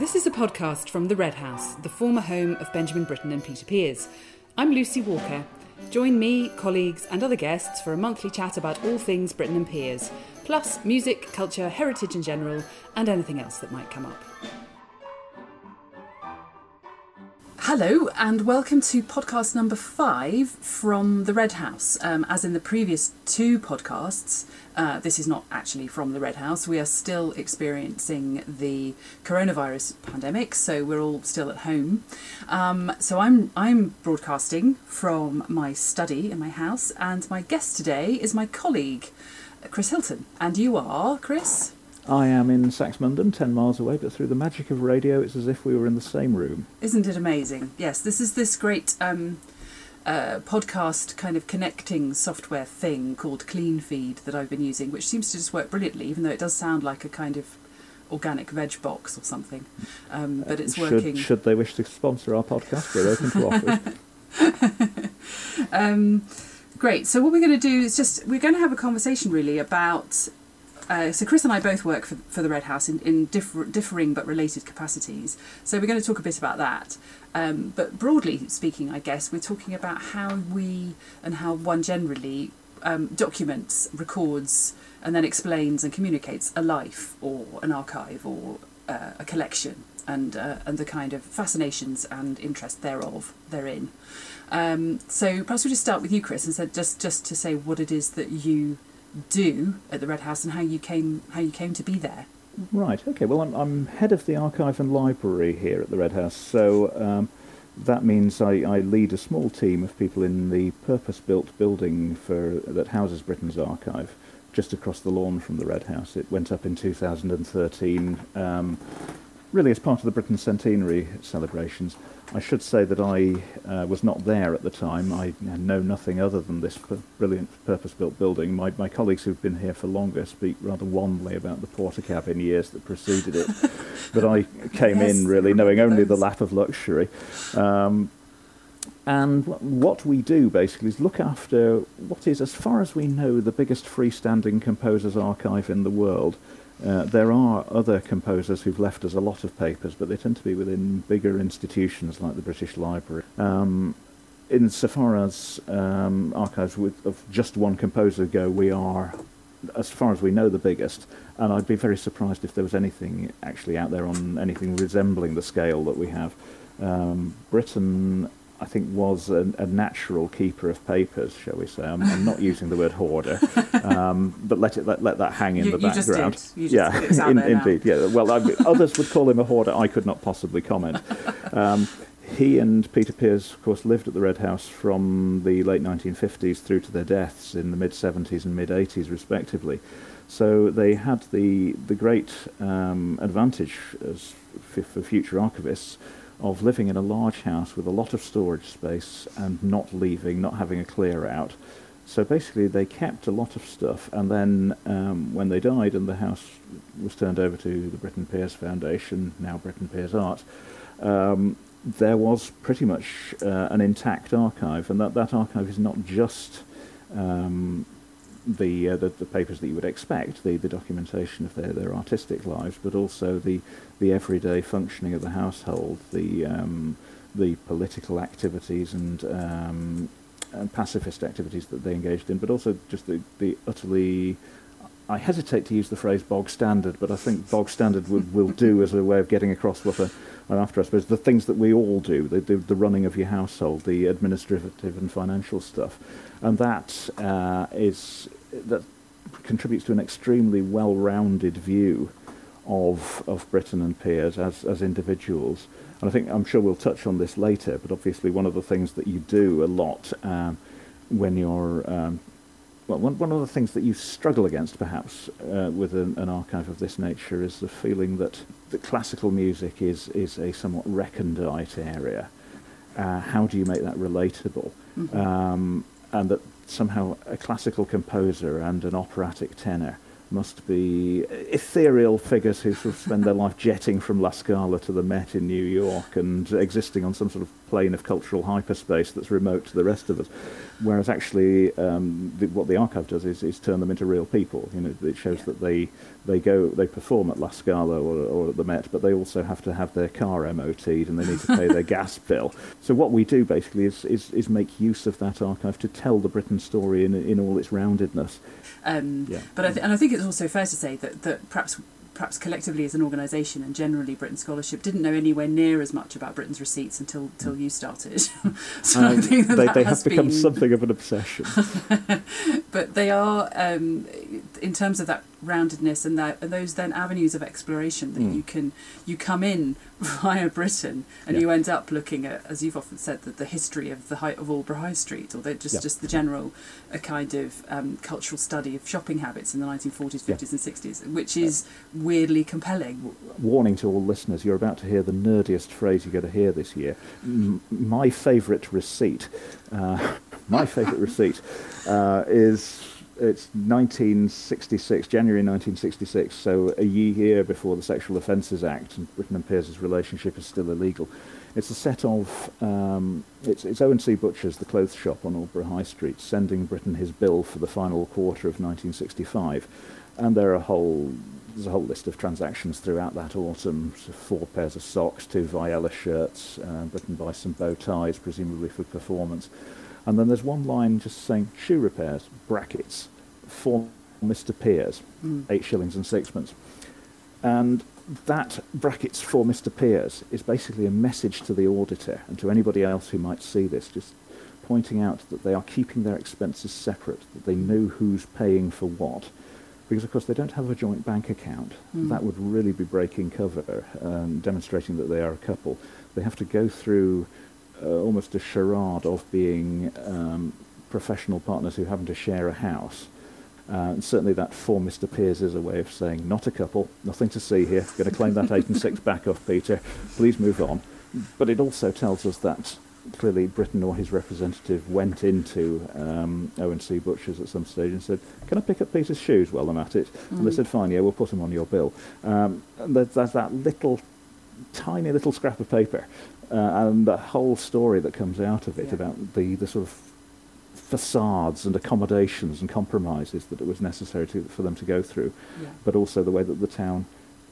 This is a podcast from the Red House, the former home of Benjamin Britten and Peter Pears. I'm Lucy Walker. Join me, colleagues, and other guests for a monthly chat about all things Britten and Pears, plus music, culture, heritage in general, and anything else that might come up. Hello, and welcome to podcast number five from the Red House. Um, as in the previous two podcasts, uh, this is not actually from the Red House. We are still experiencing the coronavirus pandemic, so we're all still at home. Um, so I'm I'm broadcasting from my study in my house, and my guest today is my colleague, Chris Hilton. And you are Chris. I am in Saxmundham, 10 miles away, but through the magic of radio, it's as if we were in the same room. Isn't it amazing? Yes, this is this great um, uh, podcast kind of connecting software thing called CleanFeed that I've been using, which seems to just work brilliantly, even though it does sound like a kind of organic veg box or something. Um, but it's should, working. Should they wish to sponsor our podcast, we're open to offers. um, great. So what we're going to do is just we're going to have a conversation really about. Uh, so Chris and I both work for, for the Red House in, in differ, differing but related capacities. So we're going to talk a bit about that. Um, but broadly speaking, I guess we're talking about how we and how one generally um, documents, records, and then explains and communicates a life or an archive or uh, a collection and uh, and the kind of fascinations and interest thereof therein. Um, so perhaps we'll just start with you, Chris, and said just just to say what it is that you do at the Red House and how you came how you came to be there. Right, okay. Well, I'm, I'm head of the archive and library here at the Red House, so um, that means I, I lead a small team of people in the purpose-built building for that houses Britten's archive, just across the lawn from the Red House. It went up in 2013, um, really as part of the Britten Centenary celebrations. I should say that I uh, was not there at the time. I know nothing other than this brilliant purpose-built building. My, my colleagues who've been here for longer speak rather wanly about the Portakabin years that preceded it. but I came Yes, in really knowing only the lap of luxury. Um, and what we do basically is look after what is, as far as we know, the biggest freestanding composers' archive in the world. Uh, there are other composers who've left us a lot of papers, but they tend to be within bigger institutions like the British Library. Um, insofar as um, archives with, of just one composer go, we are, as far as we know, the biggest. And I'd be very surprised if there was anything actually out there on anything resembling the scale that we have. Um, Britten, I think, was a, a natural keeper of papers, shall we say. I'm, I'm not using the word hoarder, um, but let it let, let that hang in You- the you just background. did. You just- yeah, in- indeed. Yeah. Well, I, others would call him a hoarder. I could not possibly comment. Um, he and Peter Pears, of course, lived at the Red House from the late 1950s through to their deaths in the mid 70s and mid 80s, respectively. So they had the the great um, advantage as f- for future archivists of living in a large house with a lot of storage space and not leaving, not having a clear out. So basically, they kept a lot of stuff, and then um, when they died and the house was turned over to the Britten Pears Foundation, now Britten Pears Art, um, there was pretty much uh, an intact archive, and that, that archive is not just um, the, uh, the the papers that you would expect, the, the documentation of their, their artistic lives, but also the the everyday functioning of the household, the um, the political activities and um, and pacifist activities that they engaged in, but also just the, the utterly I hesitate to use the phrase bog standard, but I think bog standard will, will do as a way of getting across what I'm after, I suppose, the things that we all do, the, the, the running of your household, the administrative and financial stuff. And that uh, is, that contributes to an extremely well-rounded view of, of Britten and Pears as, as individuals. And I think, I'm sure we'll touch on this later, but obviously one of the things that you do a lot um, when you're um, well, one, one of the things that you struggle against, perhaps, uh, with an, an archive of this nature is the feeling that, that classical music is, is a somewhat recondite area. Uh, how do you make that relatable? Um, and that somehow a classical composer and an operatic tenor must be ethereal figures who sort of spend their life jetting from La Scala to the Met in New York and existing on some sort of plane of cultural hyperspace that's remote to the rest of us. Whereas actually, um, the, what the archive does is, is turn them into real people. You know, it shows Yeah. that they they go they perform at La Scala or, or at the Met, but they also have to have their car MOT'd and they need to pay their gas bill. So what we do basically is, is is make use of that archive to tell the Britten story in in all its roundedness. Um, Yeah. But I th- and I think it's also fair to say that, that perhaps perhaps collectively as an organisation and generally Britten Scholarship didn't know anywhere near as much about Britten's receipts until until you started. so I Um, think that they that they has have become been, something of an obsession. but they are um, in terms of that roundedness and that and those then avenues of exploration that Mm. you can you come in via Britten and Yeah. you end up looking at as you've often said that the history of the height of Aldeburgh High Street or just Yeah. just the general a kind of um, cultural study of shopping habits in the 1940s 50s Yeah. and 60s which is weirdly compelling Warning to all listeners: you're about to hear the nerdiest phrase you're going to hear this year. M- my favourite receipt. Uh, my favourite receipt uh, is it's 1966, January 1966, so a year before the Sexual Offences Act, and Britten and Pears' relationship is still illegal. It's a set of um, it's, it's Owen C. Butcher's, the clothes shop on Aldeburgh High Street, sending Britten his bill for the final quarter of 1965, and there are a whole there's a whole list of transactions throughout that autumn. So four pairs of socks, two Viyella shirts, uh, Britten buys some bow ties, presumably for performance. And then there's one line just saying shoe repairs, brackets, for Mr. Pears, Mm. eight shillings and sixpence. And that brackets for Mr. Pears is basically a message to the auditor and to anybody else who might see this, just pointing out that they are keeping their expenses separate, that they know who's paying for what. Because, of course, they don't have a joint bank account. Mm. That would really be breaking cover, um, demonstrating that they are a couple. They have to go through almost a charade of being um, professional partners who happen to share a house. Uh, and certainly that for Mr. Pears is a way of saying, not a couple, nothing to see here, going to claim that 8 and 6 back off Peter, please move on. But it also tells us that clearly Britten or his representative went into um, Owen C. Butcher's at some stage and said, can I pick up Peter's shoes while I'm at it? And they Mm. said, fine, yeah, we'll put them on your bill. Um, and there's, there's that little, tiny little scrap of paper uh, and the whole story that comes out of it Yeah. about the, the sort of facades and accommodations and compromises that it was necessary to, for them to go through, yeah. but also the way that the town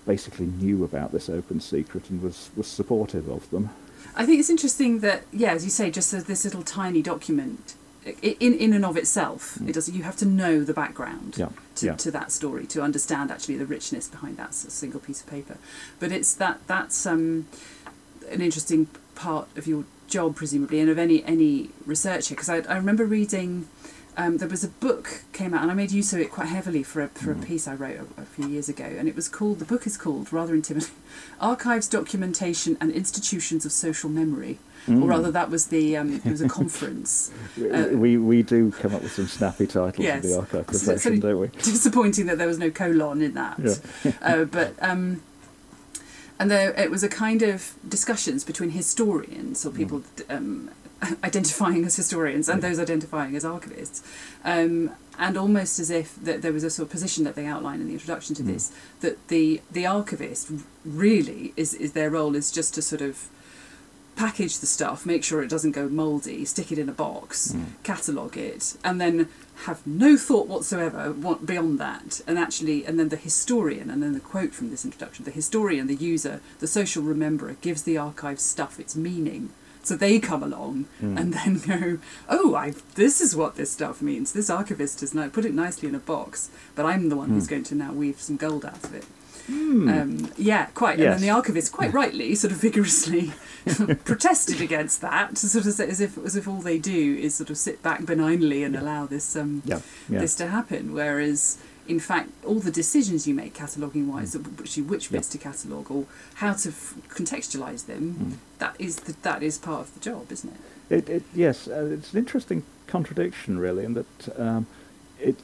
basically knew about this open secret and was, was supportive of them. I think it's interesting that, yeah, as you say, just as this little tiny document, in in and of itself, Mm. it does. You have to know the background Yeah, to, yeah. to that story to understand actually the richness behind that single piece of paper. But it's that that's um, an interesting part of your job, presumably, and of any any researcher. Because I, I remember reading. Um, there was a book came out, and I made use of it quite heavily for a, for Mm. a piece I wrote a, a few years ago, and it was called. The book is called rather intimidating, "Archives, Documentation, and Institutions of Social Memory," Mm. or rather, that was the um, it was a conference. We- uh, we, we do come up with some snappy titles Yes. in the archive So- so don't we? disappointing that there was no colon in that. Yeah. uh, but um, and there it was a kind of discussions between historians or people um, identifying as historians and Yeah. those identifying as archivists, um, and almost as if that there was a sort of position that they outline in the introduction to Mm. this that the the archivist really is is their role is just to sort of package the stuff, make sure it doesn't go mouldy, stick it in a box, Mm. catalogue it, and then have no thought whatsoever what, beyond that. And actually, and then the historian, and then the quote from this introduction the historian, the user, the social rememberer gives the archive stuff its meaning. So they come along Mm. and then go, oh, I, this is what this stuff means. This archivist has now put it nicely in a box, but I'm the one who's Mm. going to now weave some gold out of it. Hmm. Um, yeah, quite. And then the archivist, quite rightly, sort of vigorously protested against that, sort of as if as if all they do is sort of sit back benignly and Yeah. allow this um, yeah, yeah. this to happen. Whereas, in fact, all the decisions you make cataloguing wise, which which Mm. Yeah. bits to catalogue or how to f- contextualise them, Mm. that is the, that is part of the job, isn't it? It, it, yes, uh, it's an interesting contradiction, really, in that um, it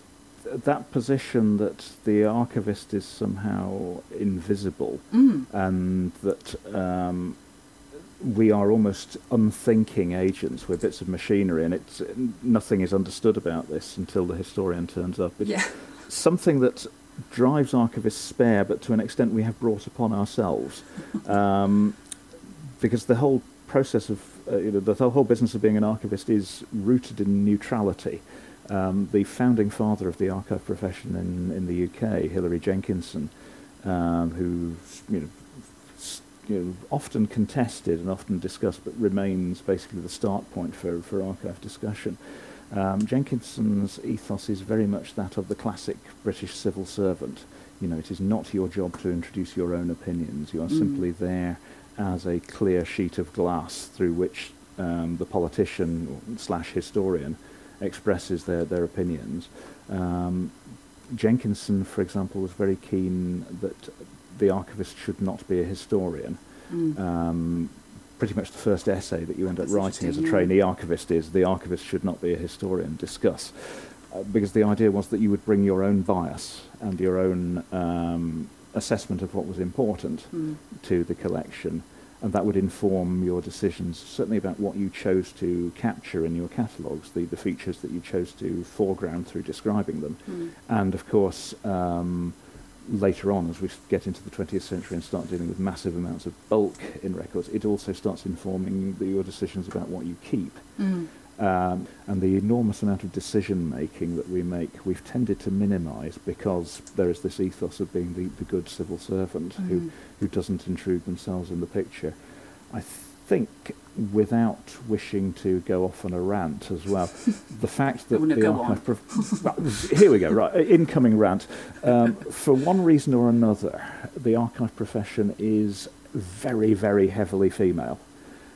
that position that the archivist is somehow invisible Mm. and that um, we are almost unthinking agents. We're bits of machinery, and it's nothing is understood about this until the historian turns up. It's Yeah. something that drives archivists spare, but to an extent we have brought upon ourselves, um, because the whole process of uh, you know, the whole business of being an archivist is rooted in neutrality. Um, the founding father of the archive profession in, in the UK, Hilary Jenkinson, um, who you know, you know, often contested and often discussed, but remains basically the start point for, for archive discussion. Um, Jenkinson's ethos is very much that of the classic British civil servant. You know, it is not your job to introduce your own opinions. You are mm. simply there as a clear sheet of glass through which um, the politician slash historian expresses their, their opinions. Um, Jenkinson, for example, was very keen that the archivist should not be a historian. Mm. Um, pretty much the first essay that you end up writing as a trainee archivist is the archivist should not be a historian. Discuss. Uh, because the idea was that you would bring your own bias and your own um, assessment of what was important mm. to the collection and that would inform your decisions, certainly about what you chose to capture in your catalogues, the, the features that you chose to foreground through describing them. Mm. And of course, um, later on, as we get into the 20th century and start dealing with massive amounts of bulk in records, it also starts informing the, your decisions about what you keep. Mm. Um, and the enormous amount of decision making that we make, we've tended to minimise because there is this ethos of being the, the good civil servant mm. who, who doesn't intrude themselves in the picture. I think, without wishing to go off on a rant as well, the fact that the archive. Prof- well, here we go, right, incoming rant. Um, for one reason or another, the archive profession is very, very heavily female.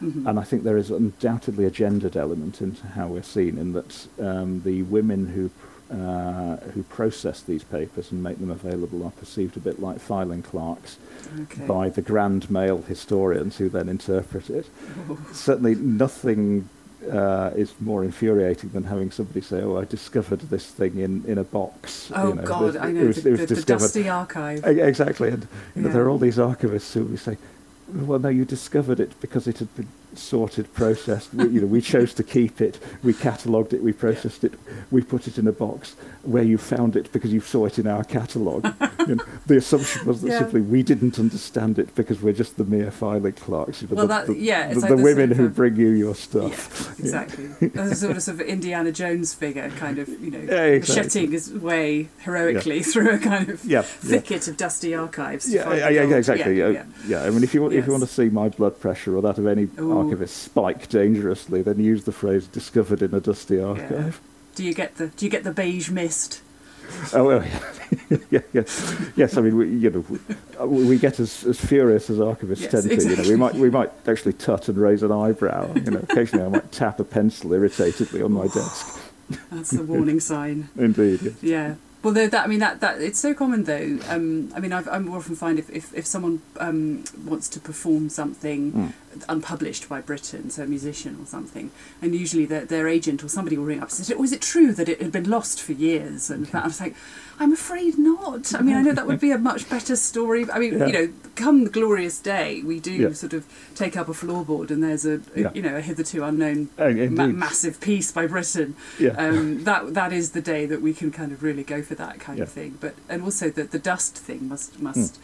Mm-hmm. And I think there is undoubtedly a gendered element into how we're seen, in that um, the women who uh, who process these papers and make them available are perceived a bit like filing clerks okay. by the grand male historians who then interpret it. Oh. Certainly, nothing uh, is more infuriating than having somebody say, "Oh, I discovered this thing in, in a box." Oh you know, God, it, I know it was, the, it was the, the dusty archive. Exactly, and yeah. know, there are all these archivists who will say, well, no, you discovered it because it had been sorted, processed. we, you know, we chose to keep it. We catalogued it. We processed it. We put it in a box where you found it because you saw it in our catalogue. you know, the assumption was that yeah. simply we didn't understand it because we're just the mere filing clerks. You know, well, the, that, the, yeah, the, like the women who bring you your stuff. Yeah, exactly. Yeah. There's a sort of, sort of Indiana Jones figure, kind of, you know, yeah, exactly. his way heroically through a kind of thicket of dusty archives. Yeah, yeah, yeah, exactly. Yeah, yeah. I mean, if you yes. if you want to see my blood pressure or that of any Ooh. Archivist spike dangerously, then use the phrase "discovered in a dusty archive." Do you get the Do you get the beige mist? Oh well, yeah, yeah, yes. I mean, we, you know, we, we get as, as furious as archivists yes, tend to. Exactly. You know, we might we might actually tut and raise an eyebrow. You know, occasionally I might tap a pencil irritatedly on my desk. That's a warning sign. Indeed. Yes. Yeah. Well, that I mean that that it's so common though. Um, I mean, I've, I often find if if, if someone um, wants to perform something mm. Unpublished by Britten, so a musician or something, and usually their their agent or somebody will ring up and say, "Was it true that it had been lost for years?" And I was like, "I'm afraid not. I mean, I know that would be a much better story. I mean, yeah. you know, come the glorious day, we do yeah. sort of take up a floorboard and there's a, yeah. you know a hitherto unknown oh, ma- massive piece by. Yeah. Um, that that is the day that we can kind of really go for that kind of thing. But and also the the dust thing must must. Mm.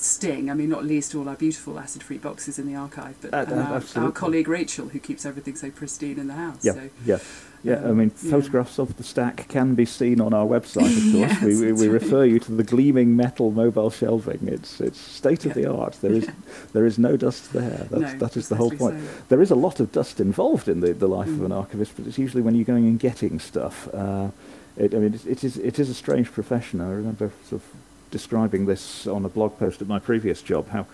Sting. I mean, not least all our beautiful acid-free boxes in the archive, but uh, our, our, colleague Rachel, who keeps everything so pristine in the house. Yeah, so, yeah. Yeah, I mean, yeah. photographs of the stack can be seen on our website, of course. yes, we, we, we refer you to the gleaming metal mobile shelving. It's it's state of yeah. the art. There is yeah. there is no dust there. That's, no, that is the whole point. So. There is a lot of dust involved in the, the life mm. of an mm. archivist, but it's usually when you're going and getting stuff. Uh, it, I mean, it, it is it is a strange profession. I remember sort of describing this on a blog post at my previous job. How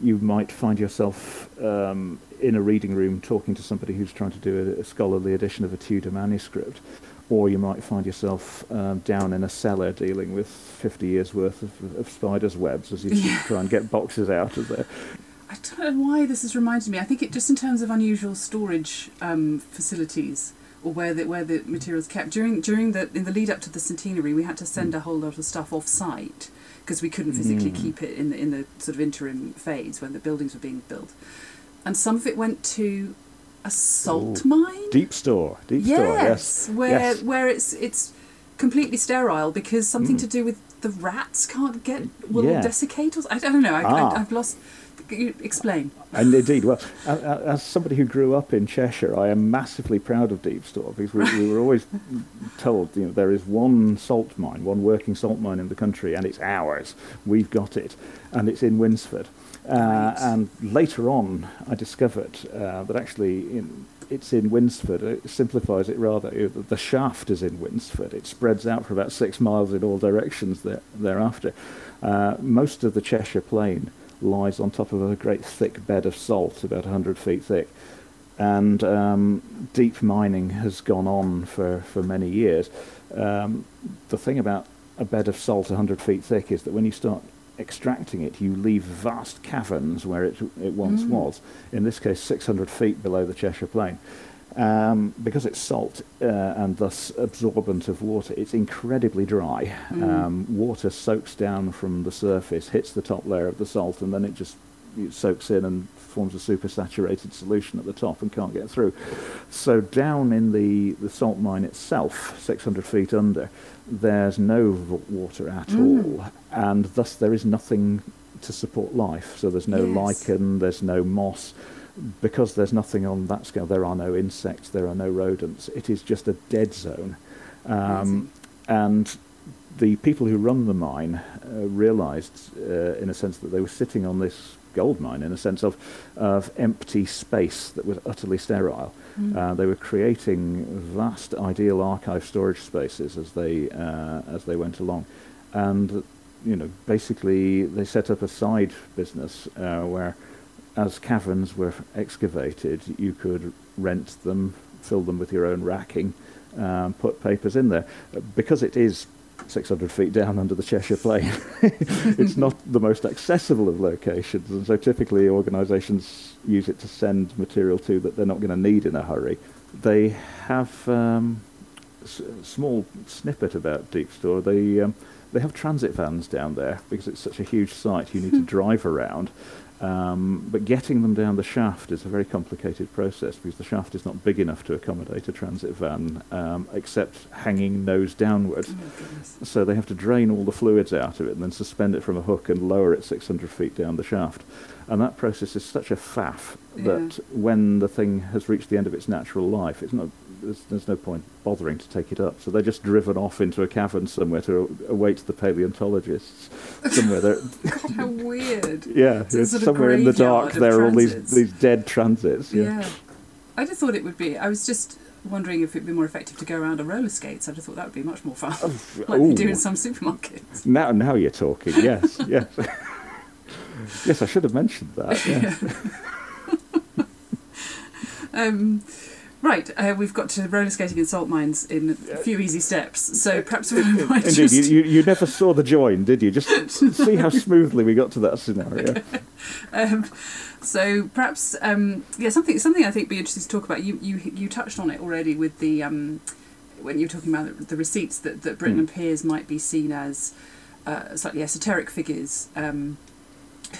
you might find yourself um, in a reading room talking to somebody who's trying to do a, a, scholarly edition of a Tudor manuscript, or you might find yourself um, down in a cellar dealing with 50 years worth of, of spiders' webs as you yeah. try and get boxes out of there. I don't know why this has reminded me. I think it just in terms of unusual storage um, facilities or where the where the materials kept during during the in the lead up to the centenary, we had to send mm. a whole lot of stuff off site because we couldn't physically mm. keep it in the, in the sort of interim phase when the buildings were being built, and some of it went to a salt Ooh. mine, deep store, deep yes, store, yes, where yes. where it's it's completely sterile because something mm. to do with the rats can't get will yeah. desiccate or I don't know. I, ah. I, have lost You explain. And indeed, well, as somebody who grew up in Cheshire, I am massively proud of Deep Store because we, we were always told, you know, there is one salt mine, one working salt mine in the country, and it's ours. We've got it, and it's in Winsford. Uh, Right. and later on, I discovered uh, that actually in, it's in Winsford. It simplifies it rather. The shaft is in Winsford. It spreads out for about six miles in all directions there, thereafter. Uh, most of the Cheshire Plain lies on top of a great thick bed of salt, about 100 feet thick. And um, deep mining has gone on for, for many years. Um, the thing about a bed of salt 100 feet thick is that when you start extracting it, you leave vast caverns where it, it once Mm. was, in this case 600 feet below the Cheshire Plain. Um, because it's salt uh, and thus absorbent of water, it's incredibly dry. Mm. Um, water soaks down from the surface, hits the top layer of the salt, and then it just it soaks in and forms a supersaturated solution at the top and can't get through. So down in the, the salt mine itself, 600 feet under, there's no v- water at Mm. all, and thus there is nothing to support life. So there's no Yes. lichen, there's no moss. Because there's nothing on that scale, there are no insects, there are no rodents. It is just a dead zone. Um, and the people who run the mine uh, realized, uh, in a sense, that they were sitting on this gold mine, in a sense of, of empty space that was utterly sterile. Mm. Uh, they were creating vast, ideal archive storage spaces as they uh, as they went along, and you know, basically they set up a side business uh, where, as caverns were excavated, you could rent them, fill them with your own racking, um, put papers in there, because it is 600 feet down under the Cheshire Plain. it's not the most accessible of locations, and so typically organisations use it to send material to that they're not going to need in a hurry. They have um, s- a small snippet about Deep Store. They um, they have transit vans down there because it's such a huge site. You need to drive around. Um, but getting them down the shaft is a very complicated process because the shaft is not big enough to accommodate a transit van, um, except hanging nose downward. Oh. So they have to drain all the fluids out of it and then suspend it from a hook and lower it 600 feet down the shaft. And that process is such a faff that when the thing has reached the end of its natural life, it's not, there's, there's no point bothering to take it up. So they're just driven off into a cavern somewhere to await the paleontologists. Somewhere there, God, how weird. yeah, So it's sort of somewhere in the dark there are all these, these dead transits. Yeah. Yeah. I just thought it would be. I was just wondering if it'd be more effective to go around on roller skates. I just thought that would be much more fun, like they do in some supermarkets. Now, now you're talking. Yes, yes, yes. I should have mentioned that. Yeah. Um, right, uh, we've got to roller skating and salt mines in a few easy steps. So perhaps we might Indeed, just. you, you, never saw the join, did you? Just see how smoothly we got to that scenario. Um, so perhaps, um, yeah, something something I think be interesting to talk about. You you you touched on it already with the um, when you were talking about the receipts that that Britten Mm. and Pears might be seen as uh, slightly esoteric figures, um,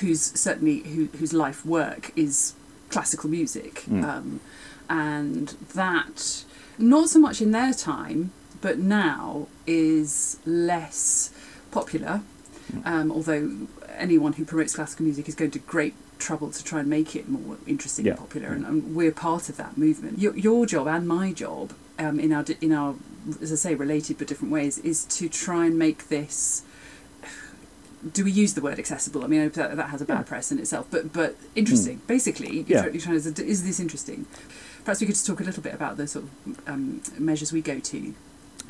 whose certainly who, whose life work is classical music, Mm. And that not so much in their time, but now is less popular. Um, although anyone who promotes classical music is going to great trouble to try and make it more interesting and popular, and, and we're part of that movement. Your, your job and my job um, in our in our as I say related but different ways is to try and make this. Do we use the word accessible? I mean, that, that has a bad Yeah. press in itself, but but interesting. Basically, you're, Yeah. you're trying to is this interesting? Perhaps we could just talk a little bit about the sort of um, measures we go to.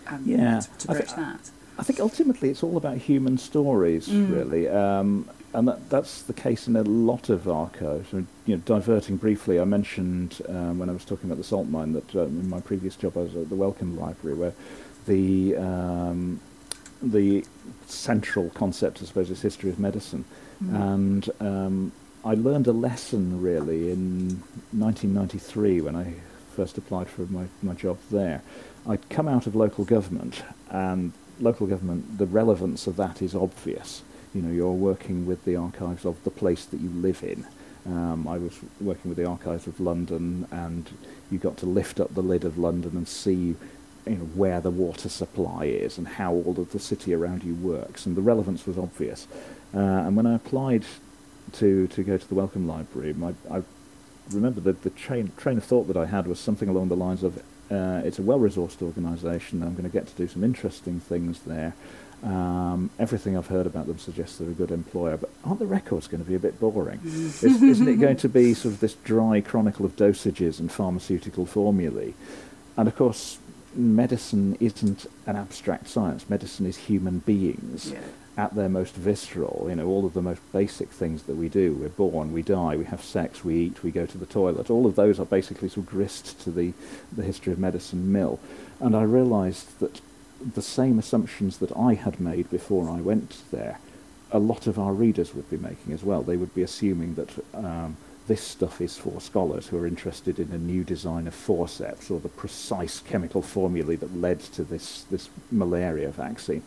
Um, Yeah. to, to I thi- that. I think ultimately it's all about human stories, Mm. really, um, and that, that's the case in a lot of archives. I mean, you know, diverting briefly, I mentioned um, when I was talking about the salt mine that um, in my previous job I was at the Wellcome Library, where the um, the central concept, I suppose, is history of medicine, Mm. and um, I learned a lesson really in 1993 when I first applied for my, my job there. I'd come out of local government, and local government, the relevance of that is obvious. You know, you're working with the archives of the place that you live in. Um, I was working with the archives of London, and you got to lift up the lid of London and see you know, where the water supply is and how all of the city around you works, and the relevance was obvious. Uh, and when I applied to, to go to the Wellcome Library, my, I remember that the train, train of thought that I had was something along the lines of uh, it's a well-resourced organisation. I'm going to get to do some interesting things there. Um, everything I've heard about them suggests they're a good employer, but aren't the records going to be a bit boring? Is, isn't it going to be sort of this dry chronicle of dosages and pharmaceutical formulae? And of course, medicine isn't an abstract science. Medicine is human beings Yeah. At their most visceral. You know, all of the most basic things that we do. We're born, we die, we have sex, we eat, we go to the toilet. All of those are basically sort of grist to the, the history of medicine mill. And I realised that the same assumptions that I had made before I went there, a lot of our readers would be making as well. They would be assuming that um, this stuff is for scholars who are interested in a new design of forceps or the precise chemical formulae that led to this, this malaria vaccine.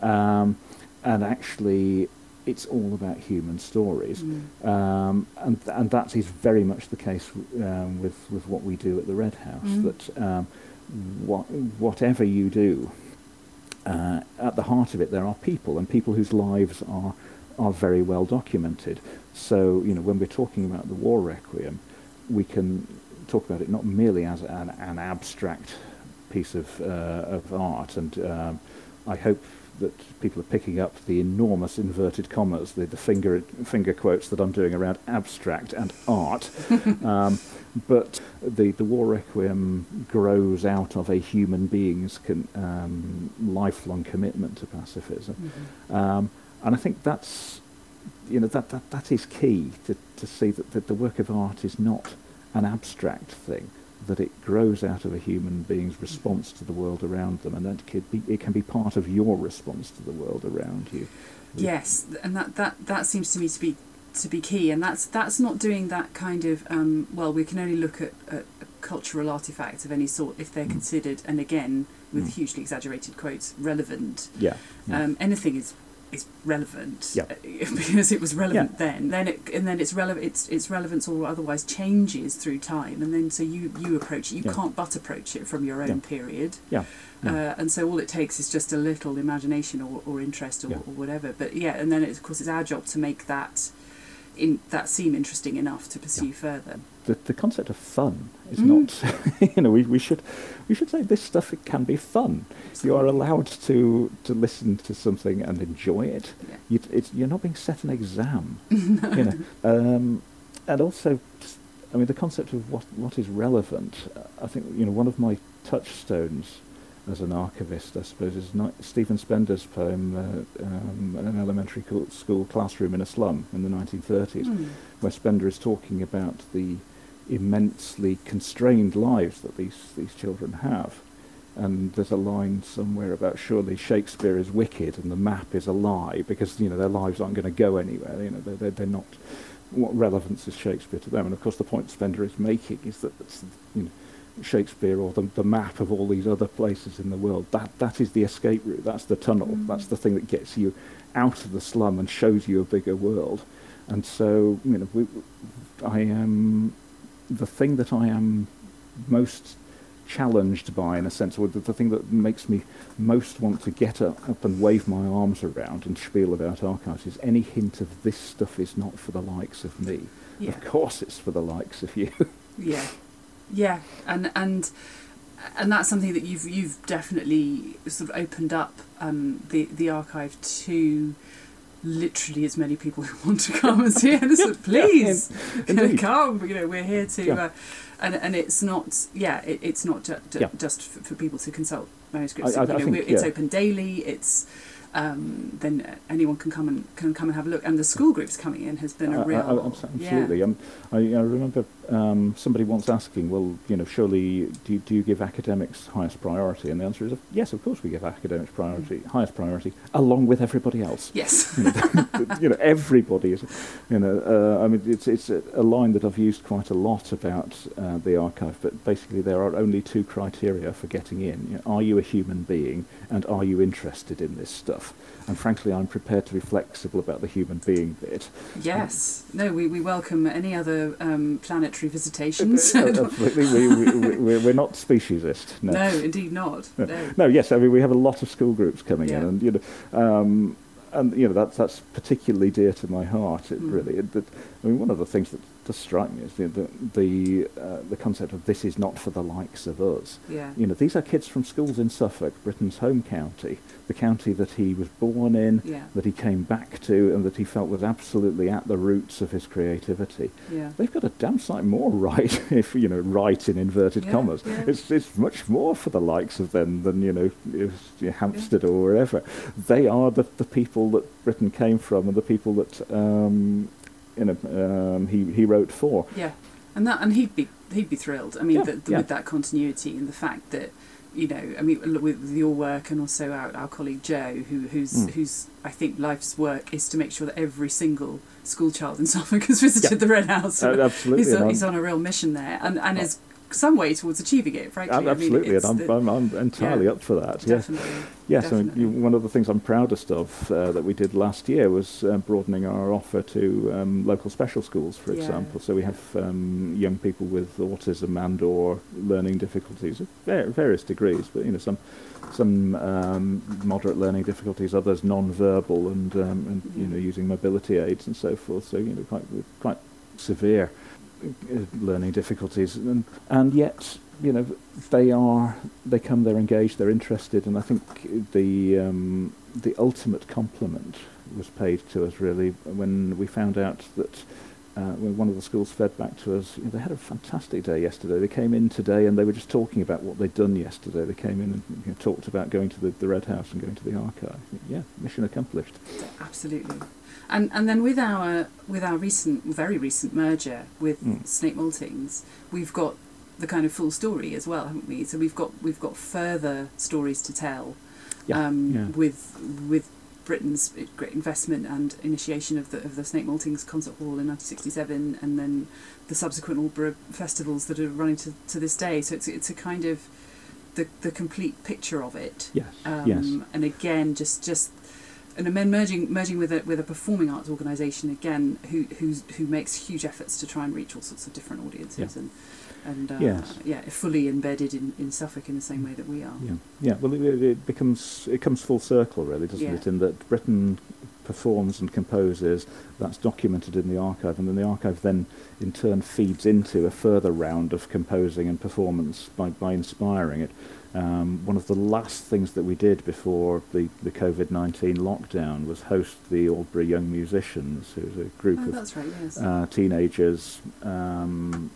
Um, and actually, it's all about human stories. Mm. Um, and, and that is very much the case um, with, with what we do at the Red House. Mm. That um, what, whatever you do, uh, at the heart of it, there are people, and people whose lives are are very well documented. So, you know, when we're talking about the War Requiem, we can talk about it not merely as an, an abstract piece of uh, of art, and um, I hope that people are picking up the enormous inverted commas, the, the finger finger quotes that I'm doing around abstract and art. um, but the, the War Requiem grows out of a human being's con, um, lifelong commitment to pacifism. Mhm. Um, and I think that's, you know, that, that, that is key to, to see that, that the work of art is not an abstract thing, that it grows out of a human being's response to the world around them, and that it, could be, it can be part of your response to the world around you. Yes, and that, that, that seems to me to be to be key, and that's that's not doing that kind of um, well. We can only look at, at cultural artifacts of any sort if they're Mm. considered, and again with Mm. hugely exaggerated quotes, relevant. Yeah. yeah. Um, anything is is relevant Yeah. uh, because it was relevant then. Then it and then it's relevant. Its its relevance or otherwise changes through time, and then so you you approach it. You Yeah. can't but approach it from your own Yeah. period. yeah. Yeah. Uh, and so all it takes is just a little imagination or, or interest or, Yeah. or whatever. But yeah, and then it's, of course it's our job to make that in that seem interesting enough to pursue further. the, the concept of fun is Mm. not you know we, we should we should say this stuff it can be fun you are allowed to to listen to something and enjoy it Yeah. you, it's, you're not being set an exam you know um, and also I mean the concept of what what is relevant uh, I think you know one of my touchstones as an archivist I suppose is not Stephen Spender's poem uh, um, an elementary co- school classroom in a slum in the 1930s Hmm. where Spender is talking about the immensely constrained lives that these, these children have. And there's a line somewhere about surely Shakespeare is wicked and the map is a lie because you know their lives aren't going to go anywhere. You know they're, they're, they're not. What relevance is Shakespeare to them? And of course, the point Spender is making is that you know, Shakespeare or the, the map of all these other places in the world. That that is the escape route. That's the tunnel. Mm. That's the thing that gets you out of the slum and shows you a bigger world. And so, you know, we, I am the thing that I am most challenged by, in a sense, or the, the thing that makes me most want to get up, up and wave my arms around and spiel about archives is any hint of this stuff is not for the likes of me. Yeah. Of course, it's for the likes of you. Yeah, yeah, and and and that's something that you've you've definitely sort of opened up um, the the archive to literally as many people who want to come and see. So please indeed. come. You know, we're here to, Yeah. uh, and and it's not yeah, it, it's not ju- ju- Yeah. just for, for people to consult manuscripts. I- I- you I know, think, it's yeah. open daily. It's um, then anyone can come and can come and have a look. And the school groups coming in has been a real abs- absolutely. Um, I, I remember um, somebody once asking, well, you know, surely do you, do you give academics highest priority? And the answer is yes, of course we give academics priority, Mm. highest priority, along with everybody else. Yes. you know, everybody is, you know, uh, I mean, it's, it's a, a line that I've used quite a lot about uh, the archive, but basically there are only two criteria for getting in. You know, are you a human being and are you interested in this stuff? And frankly, I'm prepared to be flexible about the human being bit. Yes. No, we, we welcome any other um, planetary visitations. Absolutely, we, we, we, we're- we're not speciesist. no, no, indeed not. No. No. No, yes, I mean we have a lot of school groups coming Yeah. in, and you know, um, and you know that's that's particularly dear to my heart. It Mm. really. It, I mean, one of the things that does strike me is the the the, uh, the concept of this is not for the likes of us. Yeah. You know, these are kids from schools in Suffolk, Britten's home county, the county that he was born in, Yeah. that he came back to, and that he felt was absolutely at the roots of his creativity. Yeah. They've got a damn sight more right, if you know, right in inverted Yeah, commas. yeah. It's it's much more for the likes of them than you know, if, Hampstead or wherever. They are the the people that Britten came from, and the people that um, you know um, he he wrote for. Yeah, and that and he'd be he'd be thrilled. I mean, Yeah, the, the, yeah. with that continuity and the fact that you know, I mean, with your work and also our, our colleague Joe, who who's Mm. who's I think life's work is to make sure that every single school child in Suffolk has visited the Red House. Uh, absolutely, he's, on, and he's on a real mission there, and and is some way towards achieving it. Frankly, Ab- I mean, absolutely, and I'm, the- I'm, I'm entirely yeah, up for that. Yes. definitely. Yes, I mean, one of the things I'm proudest of uh, that we did last year was uh, broadening our offer to um, local special schools, for Yeah, example. So we have um, young people with autism and/or learning difficulties of various degrees, but you know some some um, moderate learning difficulties, others non-verbal, and um, and you know using mobility aids and so forth. So you know quite quite severe learning difficulties, and and yet you know they are they come they're engaged they're interested and I think the um, the ultimate compliment was paid to us really when we found out that uh, when one of the schools fed back to us you know, they had a fantastic day yesterday. They came in today and they were just talking about what they'd done yesterday. They came in and you know, talked about going to the, the Red House and going to the archive. Yeah mission accomplished. Absolutely. And and then with our with our recent very recent merger with Mm. Snape Maltings, we've got the kind of full story as well, haven't we? So we've got we've got further stories to tell yeah, um, yeah. with with Britten's great investment and initiation of the of the Snape Maltings concert hall in 1967, and then the subsequent Aldeburgh festivals that are running to, to this day. So it's it's a kind of the the complete picture of it. yes Um, yes And again, just just and then merging merging with a with a performing arts organisation again, who who's, who makes huge efforts to try and reach all sorts of different audiences and and uh, Yes. yeah, fully embedded in, in Suffolk in the same way that we are. Yeah, yeah. Well, it, it becomes it comes full circle, really, doesn't Yeah. it? In that Britten performs and composes, that's documented in the archive, and then the archive then, in turn, feeds into a further round of composing and performance by by inspiring it. Um, one of the last things that we did before the, the COVID nineteen lockdown was host the Aldeburgh Young Musicians, who's a group Oh, of right. Yes. uh, teenagers um,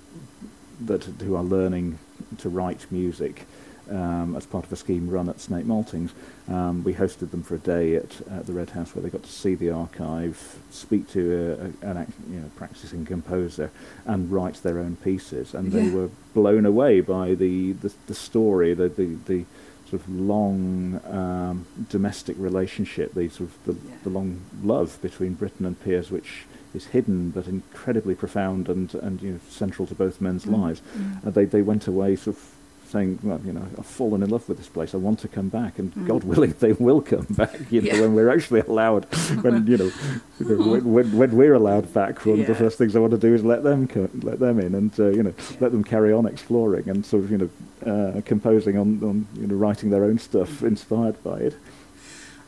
that who are learning to write music um, as part of a scheme run at Snape Maltings. Um, we hosted them for a day at, at the Red House where they got to see the archive, speak to a, a, an you know, practicing composer, and write their own pieces. And they were blown away by the, the, the story, the, the, the sort of long um, domestic relationship, the sort of the, Yeah. the long love between Britten and Pears, which is hidden but incredibly profound and, and you know, central to both men's Mm. lives. Mm. And they, they went away sort of saying, well, you know, I've fallen in love with this place. I want to come back, and Mm. God willing, they will come back. You know, Yeah. when we're actually allowed, when you know, when, when, when we're allowed back, one of the first things I want to do is let them co- let them in, and uh, you know, Yeah. let them carry on exploring and sort of you know, uh, composing on, on you know, writing their own stuff inspired by it.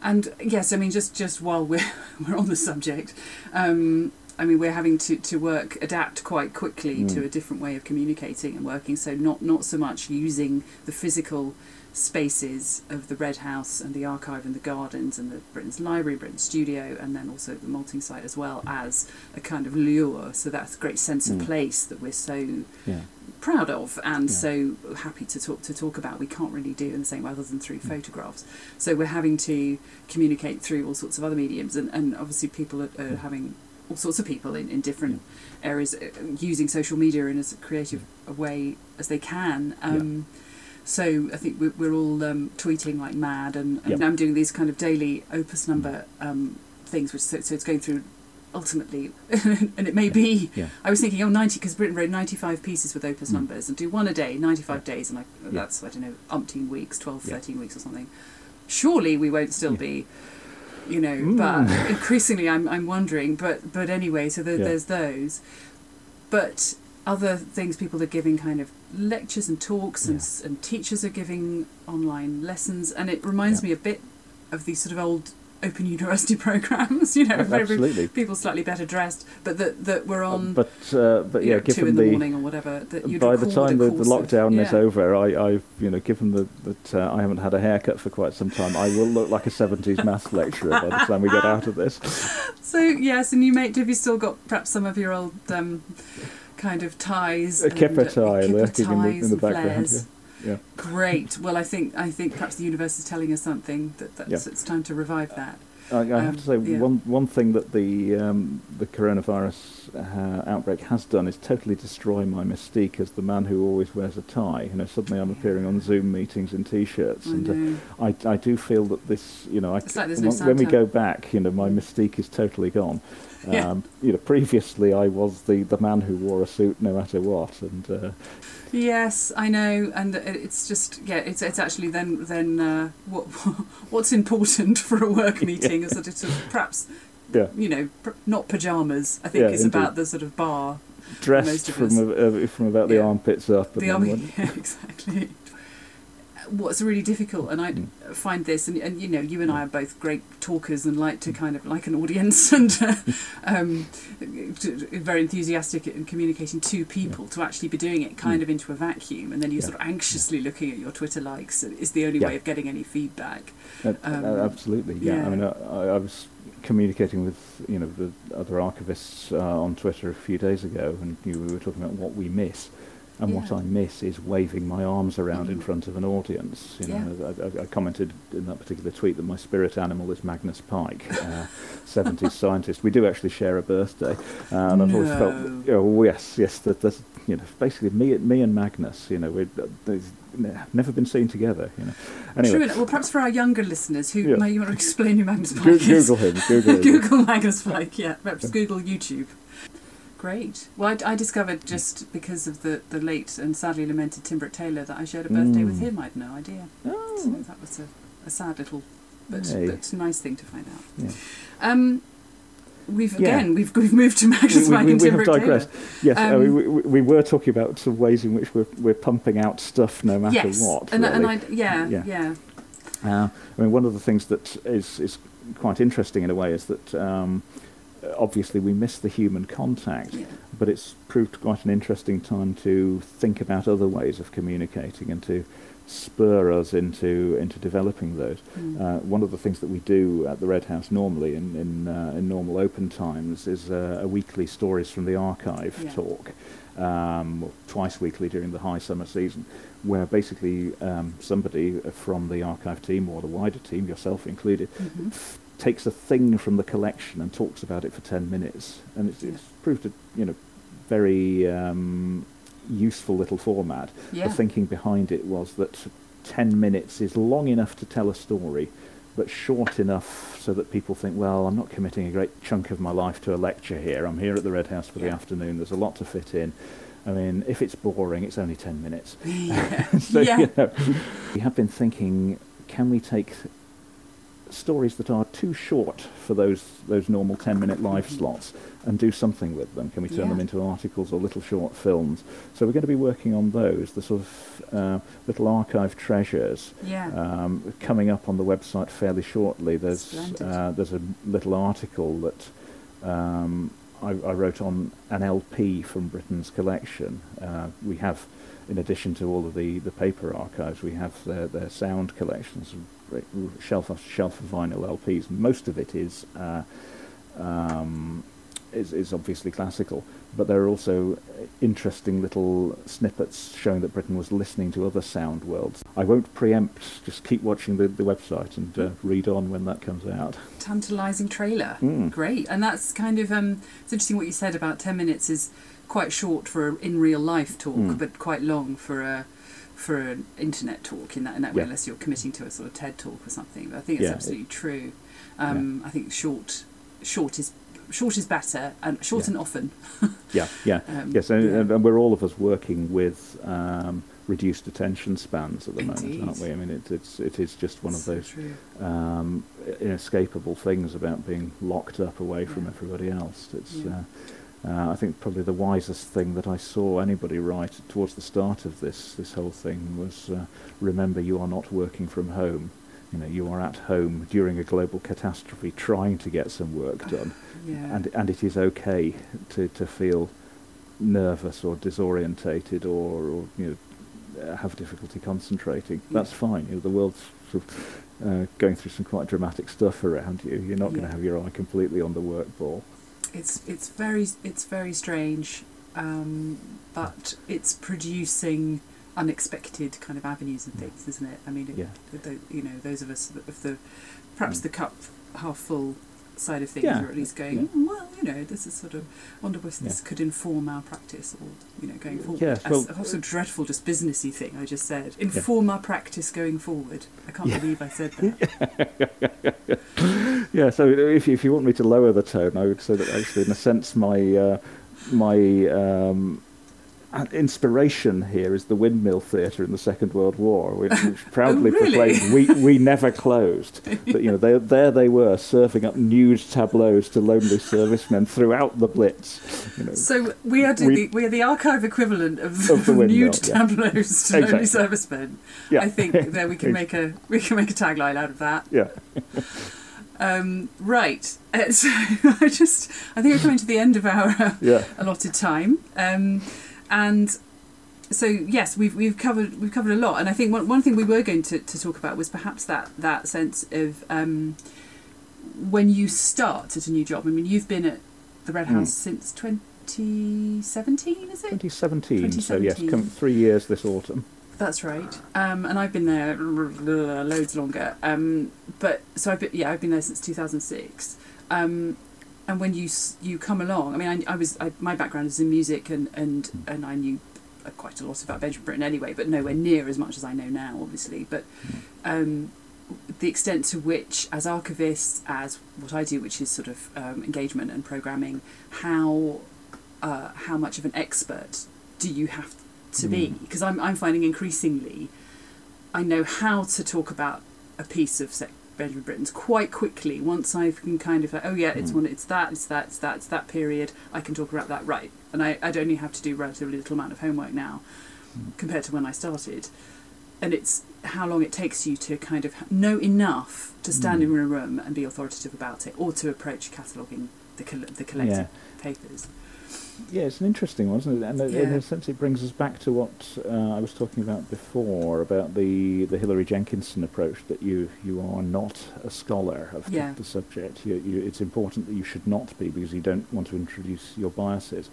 And yes, I mean, just just while we're we're on the subject, um, I mean, we're having to, to work adapt quite quickly Mm. to a different way of communicating and working. So not not so much using the physical spaces of the Red House and the archive and the gardens and the Britten's Library, Britten's Studio, and then also the malting site as well as a kind of lure. So that's a great sense of Mm. place that we're so Yeah. proud of and Yeah. so happy to talk to talk about. We can't really do in the same way other than through Mm. photographs. So we're having to communicate through all sorts of other mediums, and, and obviously people are, are having all sorts of people in, in different areas uh, using social media in as creative a way as they can. Um, So I think we're, we're all um, tweeting like mad, and, and Yep. I'm doing these kind of daily opus number um, things, which so, so it's going through ultimately, and it may be Yeah. I was thinking, oh, 90, because Britten wrote 95 pieces with opus Mm. numbers and do one a day, 95 Yeah. days, and I, Yeah. that's, I don't know, umpteen weeks, 12, Yeah. 13 weeks or something. Surely we won't still Yeah. be, you know, Mm. but increasingly I'm, I'm wondering, but, but anyway, so there, Yeah. there's those. But other things people are giving kind of lectures and talks and, Yeah. and teachers are giving online lessons and it reminds Yeah. me a bit of these sort of old open university programs. You know, absolutely. people slightly better dressed, but that that were on. but uh, but you yeah, know, two in the, the morning or whatever. That you'd by the time the, the course of- lockdown is yeah. over, I, I've you know given the, that uh, I haven't had a haircut for quite some time, I will look like a seventies maths lecturer by the time we get out of this. So yes, and you mate, have you still got perhaps some of your old um, kind of ties? A kipper uh, tie lurking in the, in the background. flares. Yeah. Great. Well, I think I think perhaps the universe is telling us something that that's, Yeah. it's time to revive that. I, I have Um, to say yeah. one one thing that the um, the coronavirus uh, outbreak has done is totally destroy my mystique as the man who always wears a tie. You know, suddenly I'm appearing on Zoom meetings in t-shirts, I and uh. I, I do feel that this, you know, I, like no when, when we go back, you know, my mystique is totally gone. Yeah. Um, you know, previously I was the, the man who wore a suit no matter what, and uh, Yes, I know, and it's just yeah, it's it's actually then then uh, what what's important for a work meeting is that it's sort of perhaps yeah, you know pr- not pajamas. I think Yeah, it's indeed. about the sort of bar dressed from us. uh, from about the Yeah. armpits up. the when- Yeah, exactly. What's really difficult, and I Mm. find this, and, and you know, you and I are both great talkers and like to kind of like an audience and uh, um, to, very enthusiastic in communicating to people. To actually be doing it kind Mm. of into a vacuum, and then you're Yeah. sort of anxiously looking at your Twitter likes is the only Yeah. way of getting any feedback. Uh, Um, uh, absolutely, yeah. yeah. I mean, I, I was communicating with you know the other archivists uh, on Twitter a few days ago, and you, we were talking about what we miss. And what I miss is waving my arms around in Mm. front of an audience. You know, I, I, I commented in that particular tweet that my spirit animal is Magnus Pyke, uh, 70s scientist. We do actually share a birthday, uh, and I've always felt, No. you know, yes, yes, that, that's you know, basically me, me and Magnus. You know, we've never been seen together. You know, anyway. True. Well, perhaps for our younger listeners who Yeah. may you want to explain who Magnus Pyke Go- is. Google him. Google him. Google Magnus Pyke, yeah. Perhaps Google YouTube. Great. Well, I, I discovered just because of the, the late and sadly lamented Tim Brooke Taylor that I shared a birthday with Mm. him. I had no idea. So Oh, that was a, a sad little, but, Hey. but nice thing to find out. Yeah. Um, we've Yeah. again we've we've moved to Magnus we, we, we, we have digressed. Taylor. Yes, Um, mean, we, we, we were talking about some ways in which we're, we're pumping out stuff no matter Yes, what. and, and. I yeah Yeah. yeah Uh, I mean, one of the things that is, is quite interesting in a way is that um, obviously we miss the human contact, yeah. but it's proved quite an interesting time to think about other ways of communicating and to spur us into into developing those. Mm. Uh, one of the things that we do at the Red House normally in in, uh, in normal open times is uh, a weekly stories from the archive Yeah. talk, um, twice weekly during the high summer season, where basically um, somebody from the archive team or the wider team, yourself included, Mhm. Takes a thing from the collection and talks about it for 10 minutes. And it's, Yeah. it's proved a you know, very um, useful little format. yeah The thinking behind it was that 10 minutes is long enough to tell a story, but short enough so that people think, well, I'm not committing a great chunk of my life to a lecture here. I'm here at the Red House for the afternoon. There's a lot to fit in. I mean, if it's boring, it's only 10 minutes. yeah so, Yeah. you know, we have been thinking, can we take stories that are too short for those those normal 10 minute live slots and do something with them? Can we turn Yeah. them into articles or little short films? So we're going to be working on those, the sort of uh, little archive treasures. yeah Um, coming up on the website fairly shortly, there's uh, there's a little article that um, I, I wrote on an LP from Britten's collection. Uh, we have, in addition to all of the, the paper archives, we have their, their sound collections, shelf after shelf of vinyl LPs. Most of it is uh, um, is, is obviously classical, but there are also interesting little snippets showing that Britten was listening to other sound worlds. I won't preempt, just keep watching the, the website and uh, read on when that comes out. tantalizing trailer Mm. great and that's kind of um it's interesting what you said about 10 minutes is quite short for in real life talk Mm. but quite long for a for an internet talk in that in that way Yeah. unless you're committing to a sort of ted talk or something but i think it's Yeah, absolutely true um i think short short is short is better and short Yeah. and often Yeah, yeah. um, Yes, and, yeah. and- we're all of us working with um, reduced attention spans at the moment, aren't we? I mean, it, it's it is just one of those true. um, inescapable things about being locked up away from everybody else. It's Yeah. uh, uh, I think probably the wisest thing that I saw anybody write towards the start of this this whole thing was uh, remember you are not working from home. You know, you are at home during a global catastrophe trying to get some work done, Yeah. and and it is okay to, to feel nervous or disorientated or, or you know have difficulty concentrating. Yeah. That's fine. You know, the world's sort of, uh, going through some quite dramatic stuff around you. You're not going to have your eye completely on the work ball. It's it's very it's very strange, um, but it's producing unexpected kind of avenues and things, isn't it? I mean, it, Yeah. th- th- you know, those of us of the perhaps Mm. the cup half full side of things Yeah. are at least going. Yeah. "Mm, Well, you know, this is sort of wonder if this Yeah. could inform our practice, or you know, going forward. Yeah, As well- a sort of dreadful, just businessy thing I just said. Inform our practice going forward. I can't Yeah. believe I said that. Yeah, so if you, if you want me to lower the tone, I would say that actually, in a sense, my uh, my um, inspiration here is the Windmill Theatre in the Second World War, which, which proudly Oh, really? proclaimed we, we never closed. But you know, they, there they were serving up nude tableaus to lonely servicemen throughout the Blitz. You know, So we are doing We- the, we are the archive equivalent of, Of the nude yeah. tableaus to lonely servicemen. yeah, I think that we can make a we can make a tagline out of that. yeah, Um, right. Uh, so I just I think we're coming to the end of our uh, yeah, allotted time, um, and so yes, we've we've covered we've covered a lot, and I think one one thing we were going to, to talk about was perhaps that that sense of um, when you start at a new job. I mean, you've been at the Red Mm. House since 2017, is it? 2017. So yes, come three years this autumn. That's right. Um, and I've been there loads longer. Um, but so I've been, yeah, I've been there since 2006. Um, and when you you come along, I mean, I, I was I, my background is in music, and and and I knew uh, quite a lot about Benjamin Britten anyway, but nowhere near as much as I know now, obviously. But um, the extent to which, as archivists, as what I do, which is sort of um, engagement and programming, how uh, how much of an expert do you have to be? Mm. Because I'm I'm finding increasingly, I know how to talk about a piece of say, Benjamin Britten's quite quickly once I can kind of like, oh yeah, it's Mm. one, it's that, it's that, it's that, it's that period. I can talk about that right, and I I'd only have to do relatively little amount of homework now, compared to when I started, and it's how long it takes you to kind of know enough to stand Mm. in a room and be authoritative about it, or to approach cataloguing the the collected papers. Yeah, it's an interesting one, isn't it? And in a sense, it brings us back to what uh, I was talking about before about the, the Hilary Jenkinson approach that you you are not a scholar of the- Yeah. the, subject. You, you, it's important that you should not be because you don't want to introduce your biases,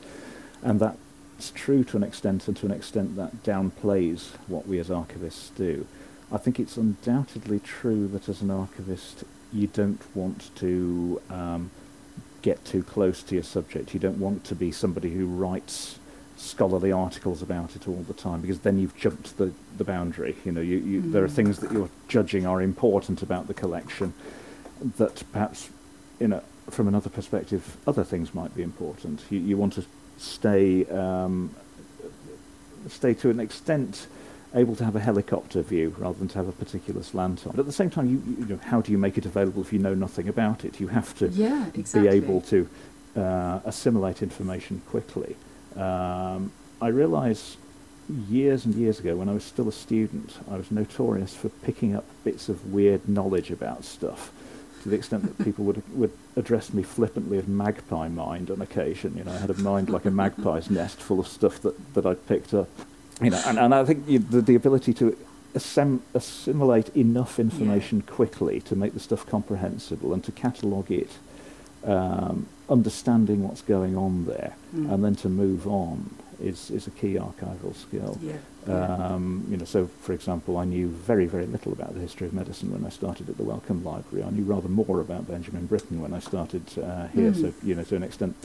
and that's true to an extent, and to an extent that downplays what we as archivists do. I think it's undoubtedly true that as an archivist, you don't want to. Um, get too close to your subject. You don't want to be somebody who writes scholarly articles about it all the time because then you've jumped the, the boundary. You know, you, you, there are Mm. things that you're judging are important about the collection that perhaps, you know, from another perspective, other things might be important. You, you want to stay um, stay to an extent able to have a helicopter view rather than to have a particular slant on. But at the same time, you, you know, how do you make it available if you know nothing about it? You have to Yeah, exactly. be able to uh, assimilate information quickly. Um, I realise years and years ago, when I was still a student, I was notorious for picking up bits of weird knowledge about stuff. To the extent that people would would address me flippantly as magpie mind on occasion. You know, I had a mind like a magpie's nest, full of stuff that, that I'd picked up. You know, and, and I think you, the, the ability to assim- assimilate enough information quickly to make the stuff comprehensible and to catalogue it, um, understanding what's going on there, Mm. and then to move on is, is a key archival skill. yeah. yeah. Um, you know, so for example, I knew very, very little about the history of medicine when I started at the Wellcome Library. I knew rather more about Benjamin Britten when I started uh, here. Mm. So, you know, to an extent,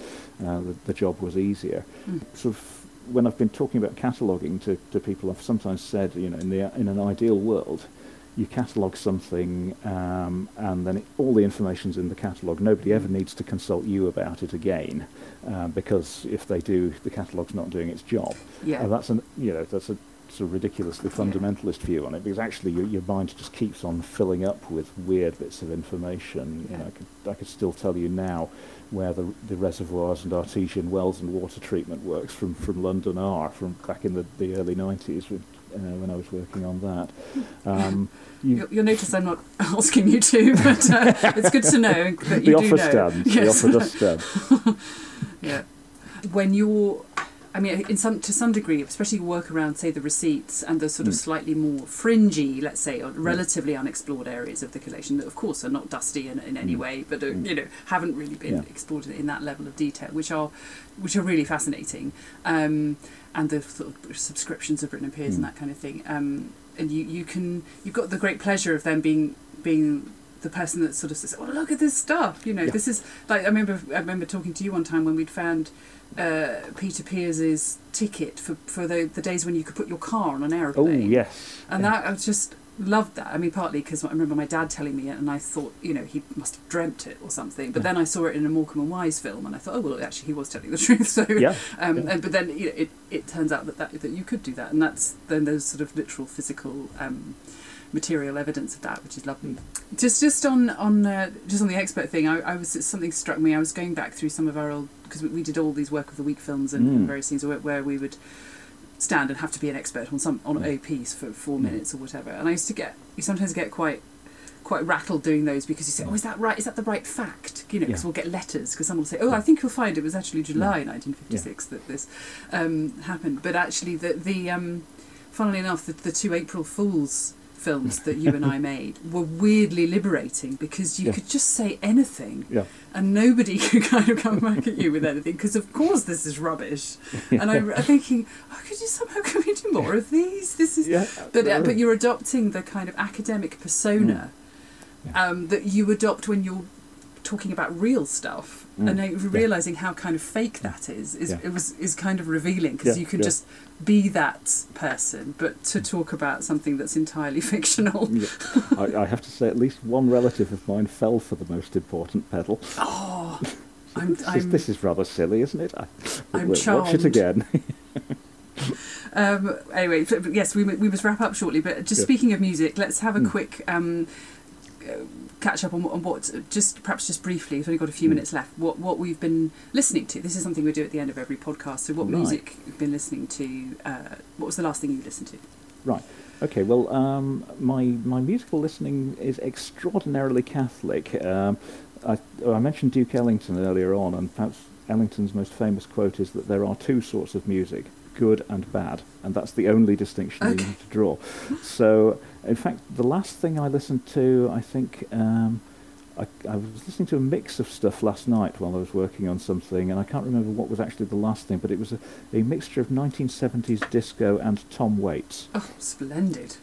uh, the, the job was easier. Mm. Sort of, when I've been talking about cataloguing to, to people, I've sometimes said, you know, in the in an ideal world, you catalogue something, um, and then it, all the information's in the catalogue. Nobody ever needs to consult you about it again, uh, because if they do, the catalogue's not doing its job. yeah. That's an you know that's a sort of ridiculously fundamentalist view on it because actually your, your mind just keeps on filling up with weird bits of information. You know, I could, I could still tell you now where the, the reservoirs and artesian wells and water treatment works from, from London are from back in the, the early 90s with, uh, when I was working on that. Um, you, You'll, you'll notice I'm not asking you to, but uh, it's good to know that the you do offer know. stands. Yes. The offer does stand. Yeah. When you're, I mean, in some to some degree, especially work around, say, the receipts and the sort of Mm. slightly more fringy, let's say, or relatively unexplored areas of the collection that, of course, are not dusty in, in any Mm. way, but uh, Mm. you know, haven't really been Yeah. explored in that level of detail, which are, which are really fascinating, um, and the sort of subscriptions of Britten and Pears and Mm. that kind of thing. Um, and you, you can you've got the great pleasure of them being being the person that sort of says, "Oh, look at this stuff," you know. Yeah. This is like I remember I remember talking to you one time when we'd found uh, Peter Pears's ticket for, for the, the days when you could put your car on an aeroplane. Oh, aeroplane. yes. And Yeah. that I just loved that. I mean, partly because I remember my dad telling me it, and I thought, you know, he must have dreamt it or something. But Yeah. then I saw it in a Morecambe and Wise film, and I thought, oh well, actually, he was telling the truth. So, Yeah. um, yeah. and, but then you know, it it turns out that, that that you could do that, and that's then those sort of literal physical. Um, material evidence of that which is lovely just just on on uh, just on the expert thing I, I was something struck me I was going back through some of our old because we, we did all these work of the week films and, Mm. various things where, where we would stand and have to be an expert on some on Mm. a piece for four Mm. minutes or whatever. And I used to get you sometimes get quite quite rattled doing those because you say, "Oh, is that right? Is that the right fact?" You know, because Yeah. we'll get letters because someone will say, "Oh, I think you'll find it was actually July 1956 that this um, happened." But actually, the the um, funnily enough, the, the two April Fools films that you and I made were weirdly liberating because you Yeah. could just say anything Yeah. and nobody could kind of come back at you with anything because of course this is rubbish and I, I'm thinking oh could you somehow can we do more of these this is Yeah. but uh, but you're adopting the kind of academic persona Mm. Yeah. um, that you adopt when you're talking about real stuff Mm. and uh, Yeah. realizing how kind of fake that is is Yeah. it was is kind of revealing because Yeah, you can just be that person but to talk about something that's entirely fictional. I, I have to say, at least one relative of mine fell for the most important pedal. oh I'm, This, is, I'm this is rather silly, isn't it? I, I'm we'll watch it again. Um, anyway, yes, we, we must wrap up shortly. But just speaking of music, let's have a Mm. quick um, uh, catch up on, what- on what, just perhaps just briefly, we've only got a few Mm. minutes left, what, what we've been listening to. This is something we do at the end of every podcast. So, what Right. music you've been listening to? Uh, what was the last thing you listened to? Right. Okay. Well, um, my my musical listening is extraordinarily Catholic. Um, I, I mentioned Duke Ellington earlier on, and perhaps Ellington's most famous quote is that there are two sorts of music: good and bad, and that's the only distinction you need to draw. So, in fact, the last thing I listened to, I think. Um, I, I was listening to a mix of stuff last night while I was working on something, and I can't remember what was actually the last thing, but it was a, a mixture of 1970s disco and Tom Waits. Oh, splendid.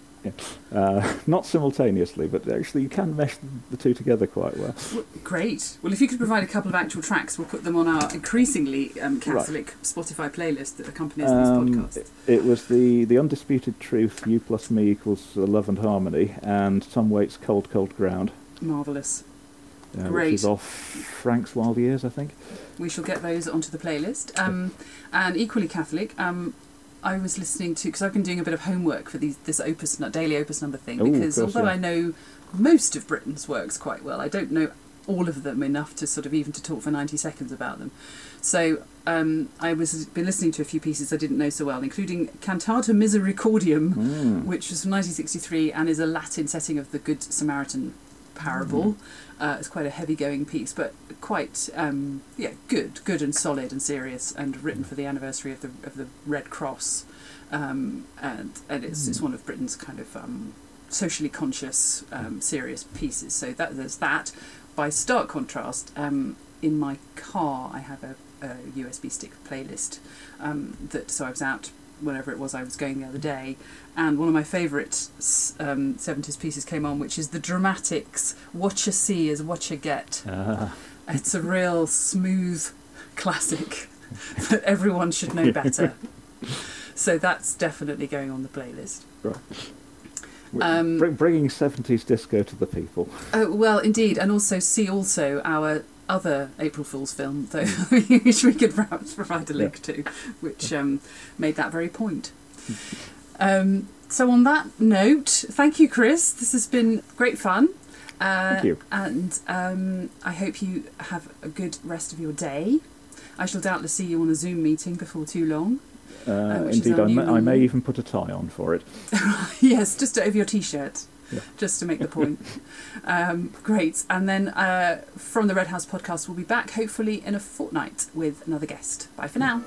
Uh, not simultaneously, but actually you can mesh the two together quite well. W- Great. Well, if you could provide a couple of actual tracks, we'll put them on our increasingly um, Catholic Spotify playlist that accompanies Um, these podcasts. It was the, the undisputed truth, you plus me equals love and harmony, and Tom Waits' Cold Cold Ground, Marvellous. uh, which Great. is off Frank's Wild Years, I think. We shall get those onto the playlist. Um, and equally Catholic, um, I was listening to because I've been doing a bit of homework for these this opus daily opus number thing. Oh, of Because course, although yeah. I know most of Britten's works quite well, I don't know all of them enough to sort of even to talk for ninety seconds about them. So um, I was been listening to a few pieces I didn't know so well, including Cantata Misericordium, Mm. which was from 1963 and is a Latin setting of the Good Samaritan parable. Uh, it's quite a heavy-going piece, but quite um, yeah, good, good and solid and serious, and written for the anniversary of the of the Red Cross, um, and and it's it's one of Britten's kind of um, socially conscious, um, serious pieces. So that there's that. By stark contrast, um, in my car I have a, a USB stick playlist um, that so I was out wherever it was I was going the other day, and one of my favourite um, 70s pieces came on, which is the Dramatics What You See is What You Get. Ah, It's a real smooth classic that everyone should know better. so that's definitely going on the playlist. w- Um, bringing 70s disco to the people. Oh, well, indeed, and also see also our other April Fool's film, though, which we could perhaps provide a link to, which um, made that very point. Um, so on that note, thank you, Chris. This has been great fun. Uh, Thank you. And um, I hope you have a good rest of your day. I shall doubtless see you on a Zoom meeting before too long. Uh, is indeed, I may, I may even put a tie on for it. yes, just over your t-shirt, Just to make the point. um, great. And then uh, from the Red House podcast, we'll be back hopefully in a fortnight with another guest. Bye for now.